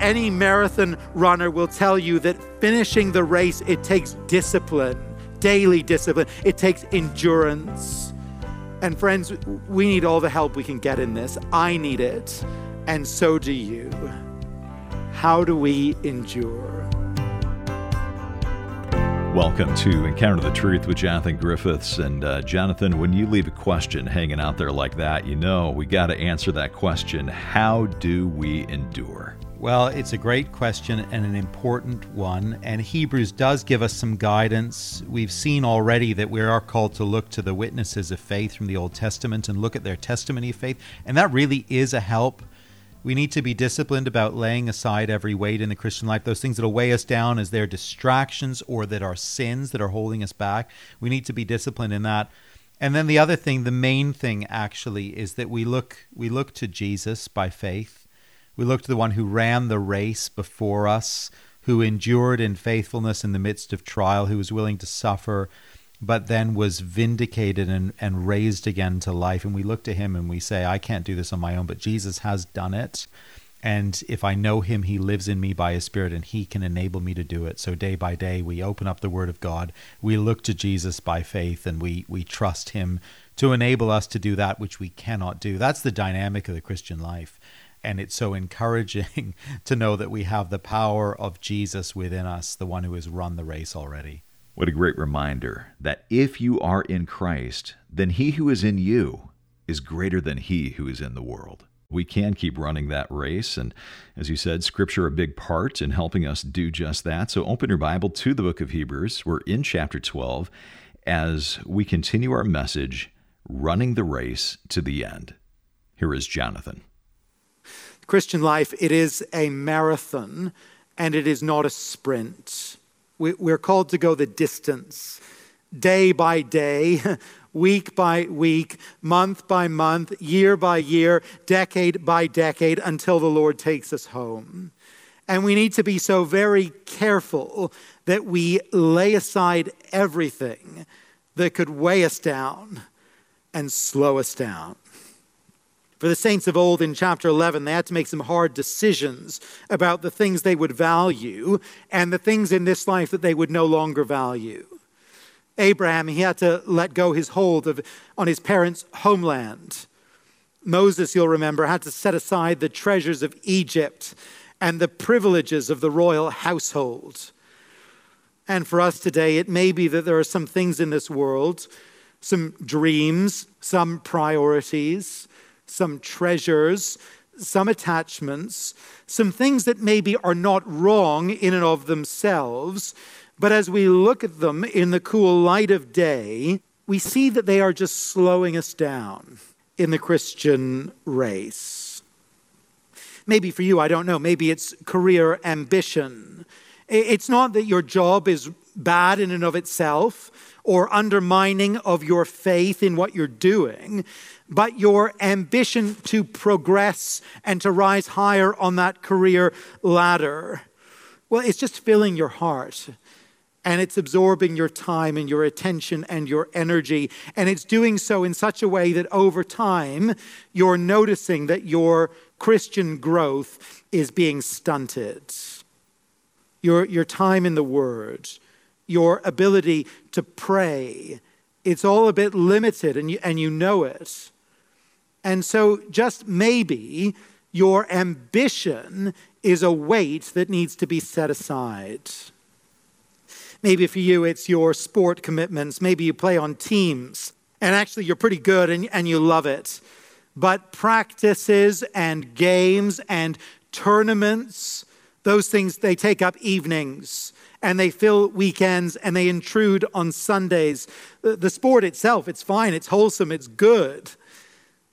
any marathon runner will tell you that finishing the race, it takes discipline, daily discipline, it takes endurance. And friends, we need all the help we can get in this. I need it, and so do you. How do we endure? Welcome to Encounter the Truth with Jonathan Griffiths. And uh, Jonathan, when you leave a question hanging out there like that, you know we got to answer that question How do we endure? Well, it's a great question and an important one. And Hebrews does give us some guidance. We've seen already that we are called to look to the witnesses of faith from the Old Testament and look at their testimony of faith. And that really is a help. We need to be disciplined about laying aside every weight in the Christian life, those things that'll weigh us down as their distractions or that are sins that are holding us back. We need to be disciplined in that. And then the other thing, the main thing actually, is that we look we look to Jesus by faith we look to the one who ran the race before us, who endured in faithfulness in the midst of trial, who was willing to suffer, but then was vindicated and, and raised again to life. And we look to him and we say, I can't do this on my own, but Jesus has done it. And if I know him, he lives in me by his spirit and he can enable me to do it. So day by day, we open up the word of God. We look to Jesus by faith and we, we trust him to enable us to do that which we cannot do. That's the dynamic of the Christian life. And it's so encouraging to know that we have the power of Jesus within us, the one who has run the race already. What a great reminder that if you are in Christ, then he who is in you is greater than he who is in the world. We can keep running that race. And as you said, Scripture a big part in helping us do just that. So open your Bible to the book of Hebrews. We're in chapter 12 as we continue our message, Running the Race to the End. Here is Jonathan. Christian life, it is a marathon and it is not a sprint. We're called to go the distance, day by day, week by week, month by month, year by year, decade by decade, until the Lord takes us home. And we need to be so very careful that we lay aside everything that could weigh us down and slow us down. For the saints of old in chapter 11, they had to make some hard decisions about the things they would value and the things in this life that they would no longer value. Abraham, he had to let go his hold of, on his parents' homeland. Moses, you'll remember, had to set aside the treasures of Egypt and the privileges of the royal household. And for us today, it may be that there are some things in this world, some dreams, some priorities some treasures, some attachments, some things that maybe are not wrong in and of themselves, but as we look at them in the cool light of day, we see that they are just slowing us down in the Christian race. Maybe for you, I don't know, maybe it's career ambition. It's not that your job is bad in and of itself or undermining of your faith in what you're doing, but your ambition to progress and to rise higher on that career ladder. Well, it's just filling your heart and it's absorbing your time and your attention and your energy. And it's doing so in such a way that over time, you're noticing that your Christian growth is being stunted. Your, your time in the Word, your ability to pray, it's all a bit limited, and you, and you know it. And so, just maybe, your ambition is a weight that needs to be set aside. Maybe for you, it's your sport commitments. Maybe you play on teams, and actually, you're pretty good and, and you love it. But practices and games and tournaments, those things, they take up evenings and they fill weekends and they intrude on Sundays. The, the sport itself, it's fine, it's wholesome, it's good.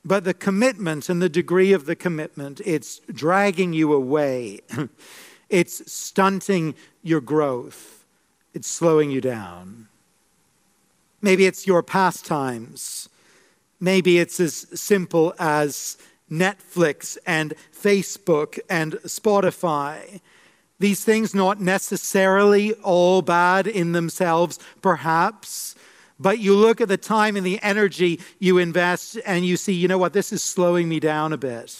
But the commitment and the degree of the commitment, it's dragging you away. it's stunting your growth. It's slowing you down. Maybe it's your pastimes. Maybe it's as simple as Netflix and Facebook and Spotify. These things not necessarily all bad in themselves, perhaps, but you look at the time and the energy you invest and you see, you know what, this is slowing me down a bit.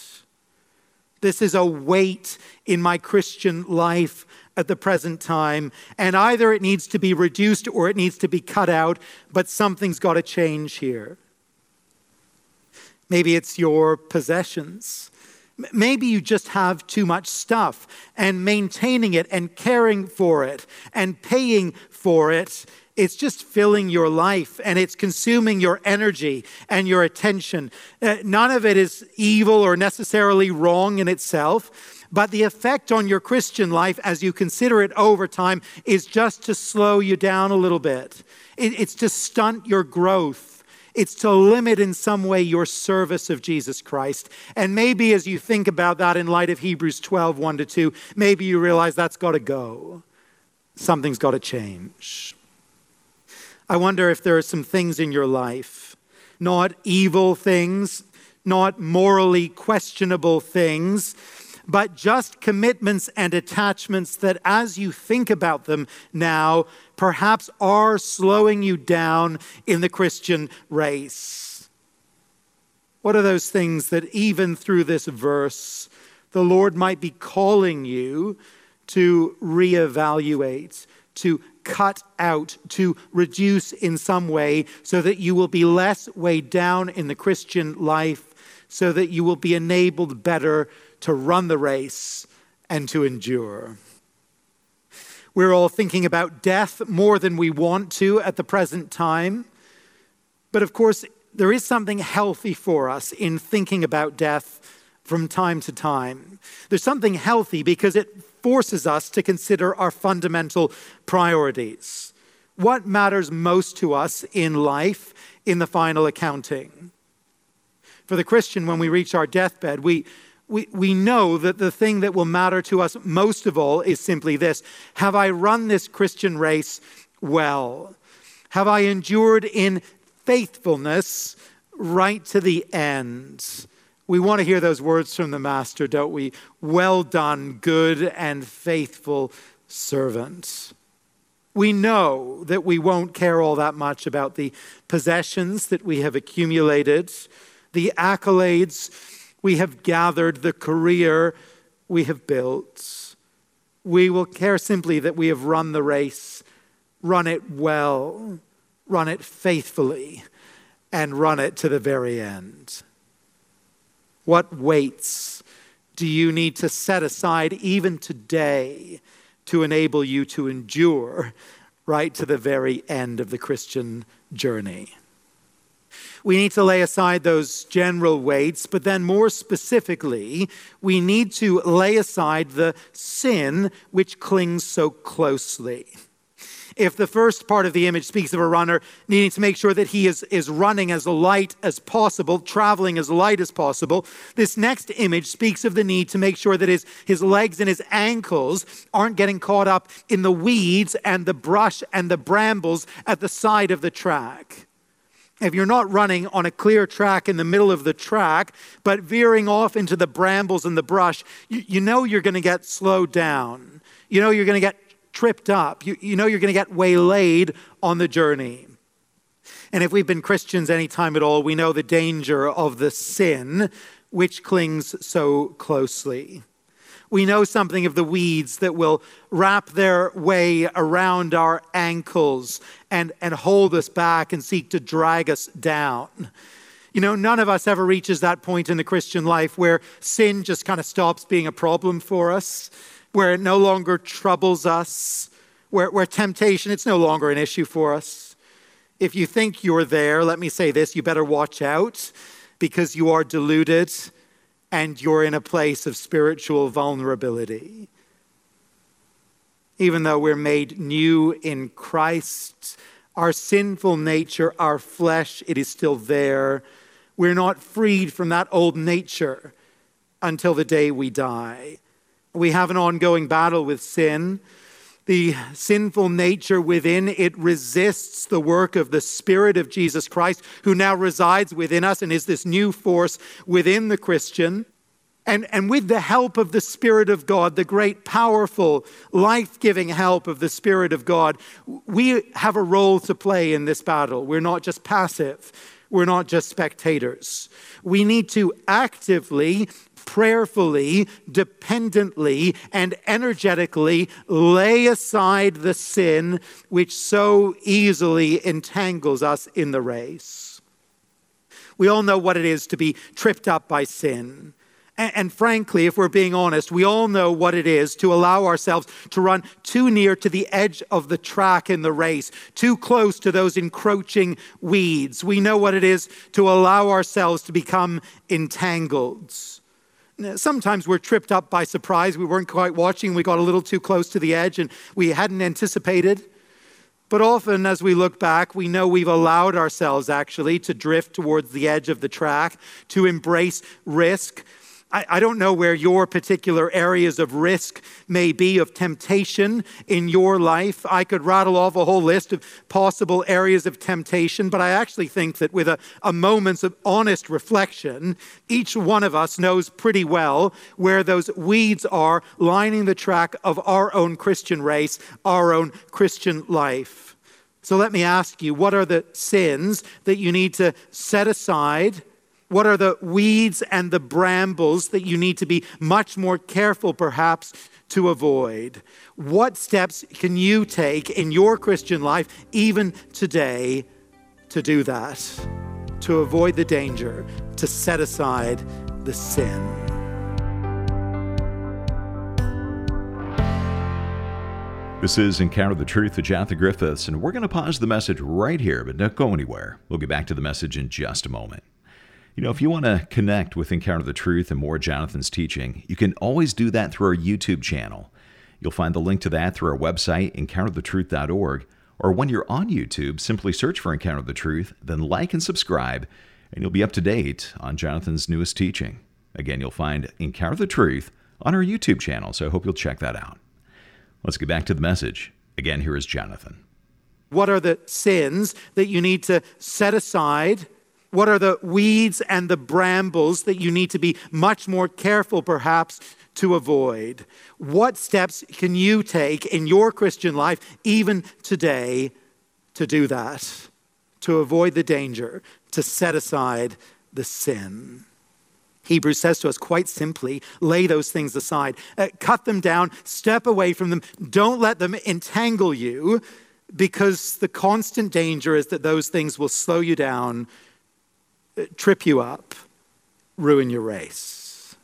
This is a weight in my Christian life at the present time, and either it needs to be reduced or it needs to be cut out, but something's got to change here. Maybe it's your possessions. Maybe you just have too much stuff, and maintaining it and caring for it and paying for it it's just filling your life and it's consuming your energy and your attention. Uh, none of it is evil or necessarily wrong in itself, but the effect on your Christian life as you consider it over time is just to slow you down a little bit. It, it's to stunt your growth. It's to limit in some way your service of Jesus Christ. And maybe as you think about that in light of Hebrews 12, 1 to 2, maybe you realize that's got to go. Something's got to change. I wonder if there are some things in your life, not evil things, not morally questionable things, but just commitments and attachments that, as you think about them now, perhaps are slowing you down in the Christian race. What are those things that, even through this verse, the Lord might be calling you to reevaluate, to cut out, to reduce in some way, so that you will be less weighed down in the Christian life, so that you will be enabled better to run the race and to endure. We're all thinking about death more than we want to at the present time. But of course, there is something healthy for us in thinking about death from time to time. There's something healthy because it forces us to consider our fundamental priorities. What matters most to us in life in the final accounting? For the Christian, when we reach our deathbed, we, we, we know that the thing that will matter to us most of all is simply this Have I run this Christian race well? Have I endured in faithfulness right to the end? We want to hear those words from the Master, don't we? Well done, good and faithful servant. We know that we won't care all that much about the possessions that we have accumulated, the accolades we have gathered, the career we have built. We will care simply that we have run the race, run it well, run it faithfully, and run it to the very end. What weights do you need to set aside even today to enable you to endure right to the very end of the Christian journey? We need to lay aside those general weights, but then more specifically, we need to lay aside the sin which clings so closely. If the first part of the image speaks of a runner needing to make sure that he is, is running as light as possible, traveling as light as possible, this next image speaks of the need to make sure that his, his legs and his ankles aren't getting caught up in the weeds and the brush and the brambles at the side of the track. If you're not running on a clear track in the middle of the track, but veering off into the brambles and the brush, you, you know you're going to get slowed down. You know you're going to get tripped up. You, you know you're going to get waylaid on the journey. And if we've been Christians any time at all, we know the danger of the sin which clings so closely. We know something of the weeds that will wrap their way around our ankles and, and hold us back and seek to drag us down. You know, none of us ever reaches that point in the Christian life where sin just kind of stops being a problem for us where it no longer troubles us, where, where temptation, it's no longer an issue for us. If you think you're there, let me say this you better watch out because you are deluded and you're in a place of spiritual vulnerability. Even though we're made new in Christ, our sinful nature, our flesh, it is still there. We're not freed from that old nature until the day we die. We have an ongoing battle with sin. The sinful nature within it resists the work of the Spirit of Jesus Christ, who now resides within us and is this new force within the Christian. And, and with the help of the Spirit of God, the great, powerful, life giving help of the Spirit of God, we have a role to play in this battle. We're not just passive, We're not just spectators. We need to actively, prayerfully, dependently, and energetically lay aside the sin which so easily entangles us in the race. We all know what it is to be tripped up by sin. And, frankly, if we're being honest, we all know what it is to allow ourselves to run too near to the edge of the track in the race, too close to those encroaching weeds. We know what it is to allow ourselves to become entangled. Sometimes we're tripped up by surprise. We weren't quite watching. We got a little too close to the edge and we hadn't anticipated. But often, as we look back, we know we've allowed ourselves actually to drift towards the edge of the track, to embrace risk, I, I don't know where your particular areas of risk may be of temptation in your life. I could rattle off a whole list of possible areas of temptation, but I actually think that with a, a moment's of honest reflection, each one of us knows pretty well where those weeds are lining the track of our own Christian race, our own Christian life. So let me ask you what are the sins that you need to set aside? What are the weeds and the brambles that you need to be much more careful, perhaps, to avoid? What steps can you take in your Christian life, even today, to do that? To avoid the danger, to set aside the sin. This is Encounter the Truth with Jonathan Griffiths, and we're going to pause the message right here, but don't go anywhere. We'll get back to the message in just a moment. You know, if you want to connect with Encounter the Truth and more Jonathan's teaching, you can always do that through our YouTube channel. You'll find the link to that through our website, encounterthetruth.org, or when you're on YouTube, simply search for Encounter the Truth, then like and subscribe, and you'll be up to date on Jonathan's newest teaching. Again, you'll find Encounter the Truth on our YouTube channel, so I hope you'll check that out. Let's get back to the message. Again, here is Jonathan. What are the sins that you need to set aside? What are the weeds and the brambles that you need to be much more careful, perhaps, to avoid? What steps can you take in your Christian life, even today, to do that? To avoid the danger, to set aside the sin. Hebrews says to us quite simply lay those things aside, uh, cut them down, step away from them, don't let them entangle you, because the constant danger is that those things will slow you down trip you up, ruin your race.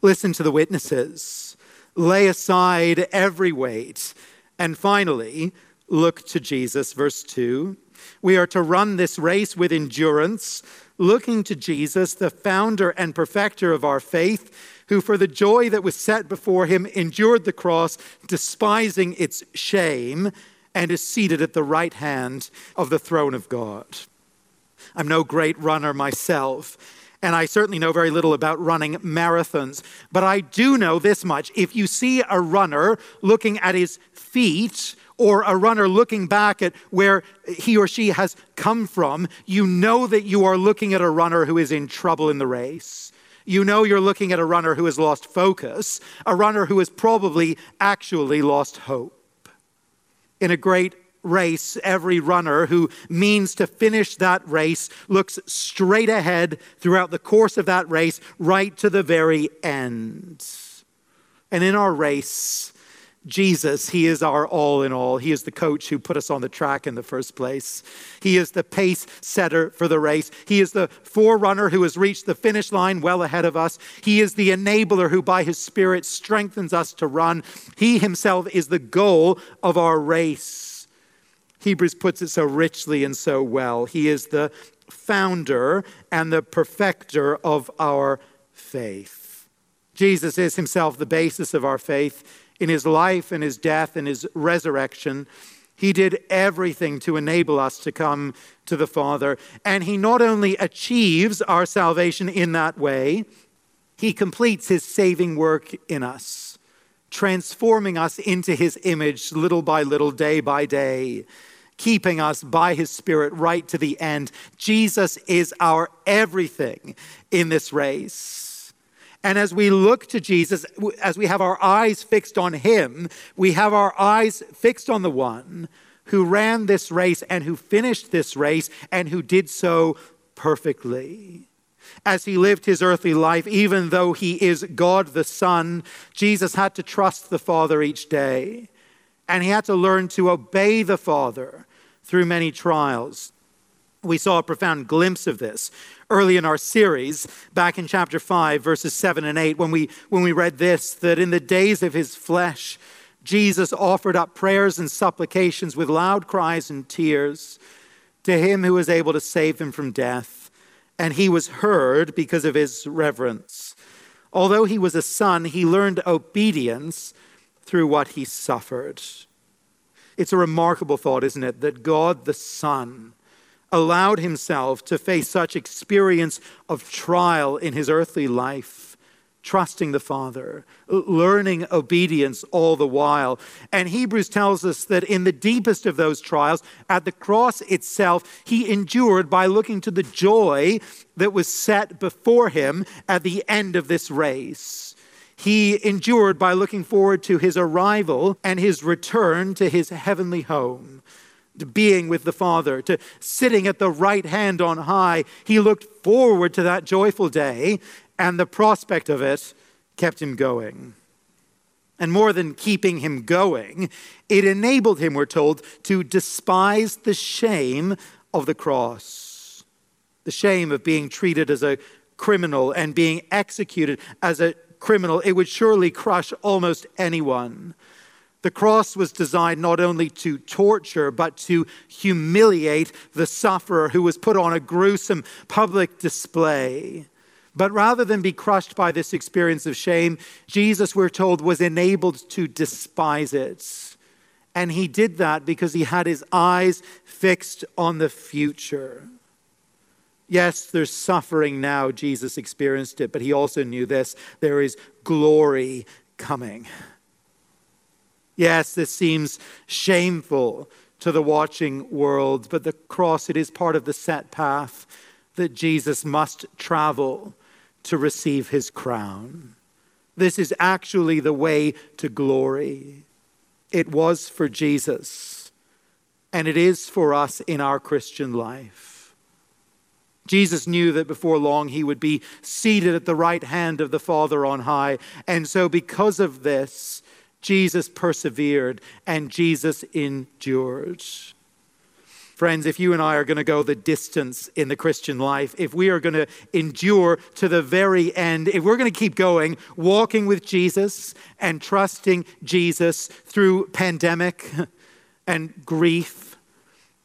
Listen to the witnesses, lay aside every weight, and finally, look to Jesus. Verse 2 We are to run this race with endurance, looking to Jesus, the founder and perfecter of our faith, who for the joy that was set before him endured the cross, despising its shame, and is seated at the right hand of the throne of God. I'm no great runner myself. And I certainly know very little about running marathons. But I do know this much. If you see a runner looking at his feet, or a runner looking back at where he or she has come from, you know that you are looking at a runner who is in trouble in the race. You know you're looking at a runner who has lost focus, a runner who has probably actually lost hope. In a great race, every runner who means to finish that race looks straight ahead throughout the course of that race, right to the very end. And in our race, Jesus, He is our all in all. He is the coach who put us on the track in the first place. He is the pace setter for the race. He is the forerunner who has reached the finish line well ahead of us. He is the enabler who, by His Spirit, strengthens us to run. He Himself is the goal of our race. Hebrews puts it so richly and so well. He is the founder and the perfecter of our faith. Jesus is himself the basis of our faith. In his life and his death and his resurrection, he did everything to enable us to come to the Father. And he not only achieves our salvation in that way, he completes his saving work in us, transforming us into his image little by little, day by day keeping us by his Spirit right to the end. Jesus is our everything in this race. And as we look to Jesus, as we have our eyes fixed on him, we have our eyes fixed on the one who ran this race and who finished this race and who did so perfectly. As he lived his earthly life, even though he is God the Son, Jesus had to trust the Father each day. And he had to learn to obey the Father through many trials. We saw a profound glimpse of this early in our series, back in chapter 5, verses 7 and 8, when we, when we read this that in the days of his flesh, Jesus offered up prayers and supplications with loud cries and tears to him who was able to save him from death. And he was heard because of his reverence. Although he was a son, he learned obedience through what he suffered. It's a remarkable thought, isn't it, that God the Son allowed himself to face such experience of trial in his earthly life, trusting the Father, learning obedience all the while. And Hebrews tells us that in the deepest of those trials, at the cross itself, he endured by looking to the joy that was set before him at the end of this race. He endured by looking forward to his arrival and his return to his heavenly home, to being with the Father, to sitting at the right hand on high. He looked forward to that joyful day, and the prospect of it kept him going. And more than keeping him going, it enabled him, we're told, to despise the shame of the cross, the shame of being treated as a criminal and being executed as a criminal, it would surely crush almost anyone. The cross was designed not only to torture, but to humiliate the sufferer who was put on a gruesome public display. But rather than be crushed by this experience of shame, Jesus, we're told, was enabled to despise it. And he did that because he had his eyes fixed on the future. Yes, there's suffering now. Jesus experienced it, but he also knew this there is glory coming. Yes, this seems shameful to the watching world, but the cross, it is part of the set path that Jesus must travel to receive his crown. This is actually the way to glory. It was for Jesus, and it is for us in our Christian life. Jesus knew that before long he would be seated at the right hand of the Father on high. And so, because of this, Jesus persevered and Jesus endured. Friends, if you and I are going to go the distance in the Christian life, if we are going to endure to the very end, if we're going to keep going, walking with Jesus and trusting Jesus through pandemic and grief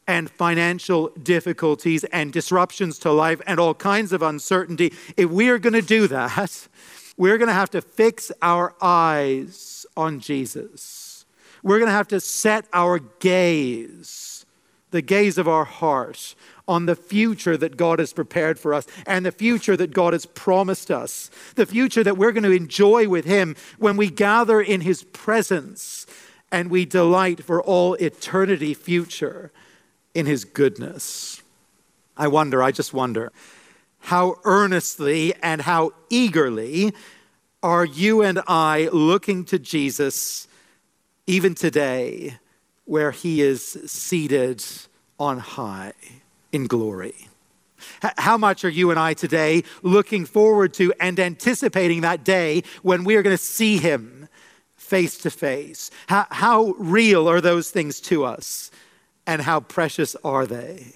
and financial difficulties and disruptions to life and all kinds of uncertainty, if we are going to do that, we're going to have to fix our eyes on Jesus. We're going to have to set our gaze, the gaze of our heart, on the future that God has prepared for us and the future that God has promised us, the future that we're going to enjoy with Him when we gather in His presence and we delight for all eternity future in his goodness. I wonder, I just wonder, how earnestly and how eagerly are you and I looking to Jesus even today, where he is seated on high in glory? How much are you and I today looking forward to and anticipating that day when we are going to see him face to face? How real are those things to us? And how precious are they?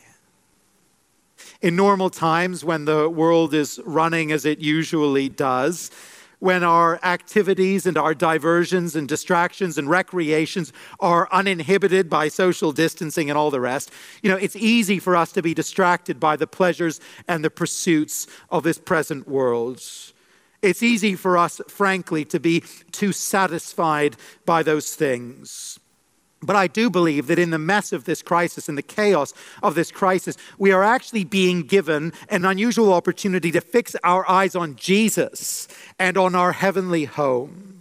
In normal times, when the world is running as it usually does, when our activities and our diversions and distractions and recreations are uninhibited by social distancing and all the rest, you know, it's easy for us to be distracted by the pleasures and the pursuits of this present world. It's easy for us, frankly, to be too satisfied by those things. But I do believe that in the mess of this crisis, in the chaos of this crisis, we are actually being given an unusual opportunity to fix our eyes on Jesus and on our heavenly home.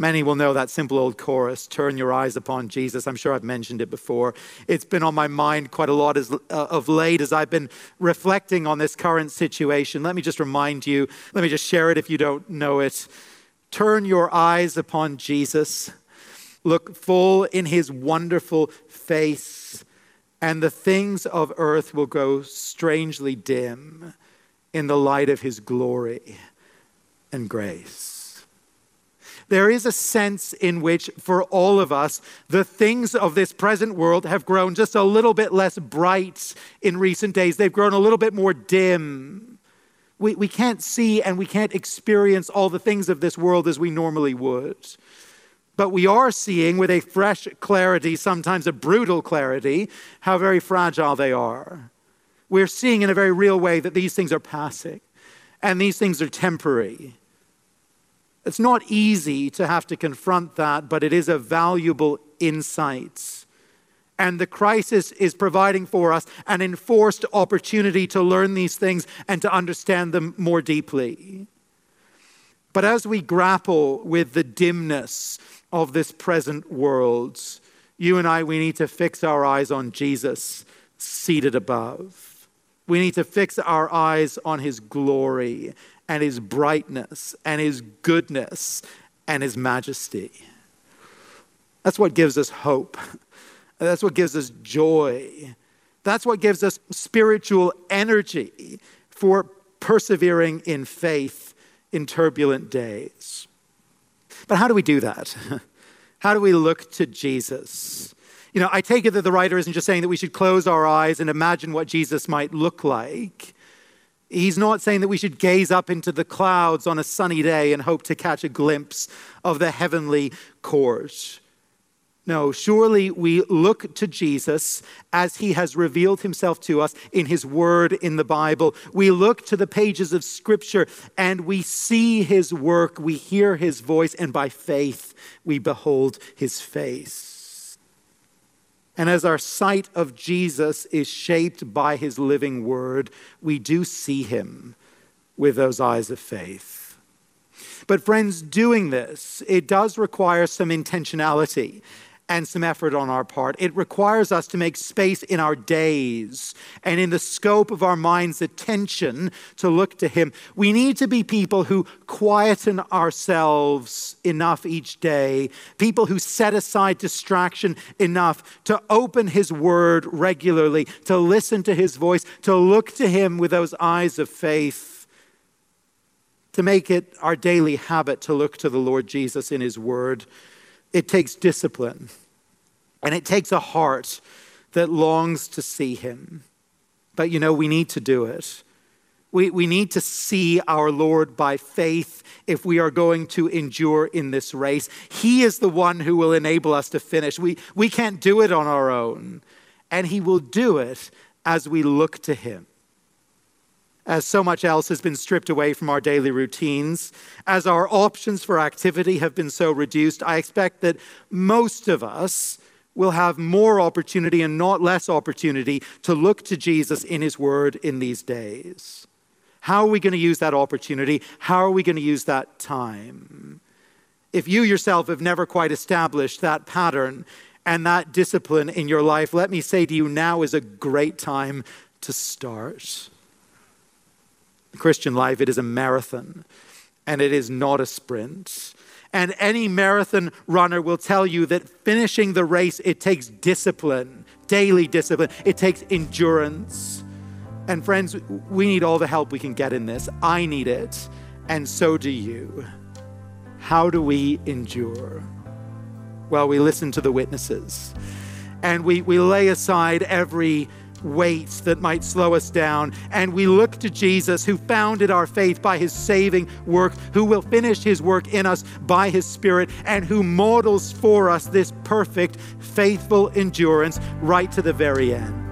Many will know that simple old chorus, Turn Your Eyes Upon Jesus. I'm sure I've mentioned it before. It's been on my mind quite a lot as, uh, of late as I've been reflecting on this current situation. Let me just remind you, let me just share it if you don't know it. Turn your eyes upon Jesus. look full in his wonderful face, and the things of earth will grow strangely dim in the light of his glory and grace. There is a sense in which, for all of us, the things of this present world have grown just a little bit less bright in recent days. They've grown a little bit more dim. We, we can't see and we can't experience all the things of this world as we normally would. But we are seeing with a fresh clarity, sometimes a brutal clarity, how very fragile they are. We're seeing in a very real way that these things are passing and these things are temporary. It's not easy to have to confront that, but it is a valuable insight. And the crisis is providing for us an enforced opportunity to learn these things and to understand them more deeply. But as we grapple with the dimness of this present world, you and I, we need to fix our eyes on Jesus seated above. We need to fix our eyes on his glory and his brightness and his goodness and his majesty. That's what gives us hope. That's what gives us joy. That's what gives us spiritual energy for persevering in faith in turbulent days. But how do we do that? How do we look to Jesus? You know, I take it that the writer isn't just saying that we should close our eyes and imagine what Jesus might look like. He's not saying that we should gaze up into the clouds on a sunny day and hope to catch a glimpse of the heavenly course. No, surely we look to Jesus as he has revealed himself to us in his word in the Bible. We look to the pages of scripture and we see his work, we hear his voice, and by faith we behold his face. And as our sight of Jesus is shaped by his living word, we do see him with those eyes of faith. But, friends, doing this, it does require some intentionality and some effort on our part. It requires us to make space in our days and in the scope of our mind's attention to look to Him. We need to be people who quieten ourselves enough each day, people who set aside distraction enough to open His Word regularly, to listen to His voice, to look to Him with those eyes of faith. To make it our daily habit to look to the Lord Jesus in His Word it takes discipline and it takes a heart that longs to see him. But you know, we need to do it. We, we need to see our Lord by faith if we are going to endure in this race. He is the one who will enable us to finish. We, we can't do it on our own, and He will do it as we look to Him as so much else has been stripped away from our daily routines, as our options for activity have been so reduced, I expect that most of us will have more opportunity and not less opportunity to look to Jesus in His Word in these days. How are we going to use that opportunity? How are we going to use that time? If you yourself have never quite established that pattern and that discipline in your life, let me say to you now is a great time to start. Christian life, it is a marathon and it is not a sprint. And any marathon runner will tell you that finishing the race, it takes discipline, daily discipline, it takes endurance. And friends, we need all the help we can get in this. I need it, and so do you. How do we endure? Well, we listen to the witnesses and we, we lay aside every weights that might slow us down. And we look to Jesus, who founded our faith by his saving work, who will finish his work in us by his Spirit, and who models for us this perfect, faithful endurance right to the very end.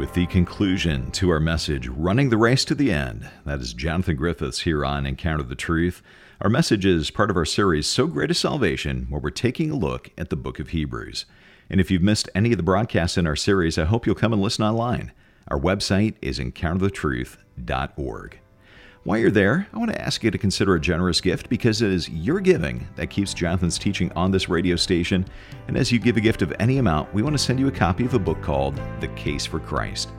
With the conclusion to our message, Running the Race to the End, that is Jonathan Griffiths here on Encounter the Truth. Our message is part of our series, So Great a Salvation, where we're taking a look at the book of Hebrews. And if you've missed any of the broadcasts in our series, I hope you'll come and listen online. Our website is encounterthetruth.org. While you're there, I want to ask you to consider a generous gift because it is your giving that keeps Jonathan's teaching on this radio station. And as you give a gift of any amount, we want to send you a copy of a book called The Case for Christ.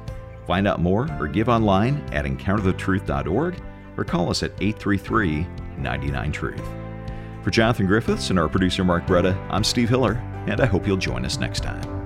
Find out more or give online at encounterthetruth.org or call us at 833 99 Truth. For Jonathan Griffiths and our producer Mark Bretta, I'm Steve Hiller, and I hope you'll join us next time.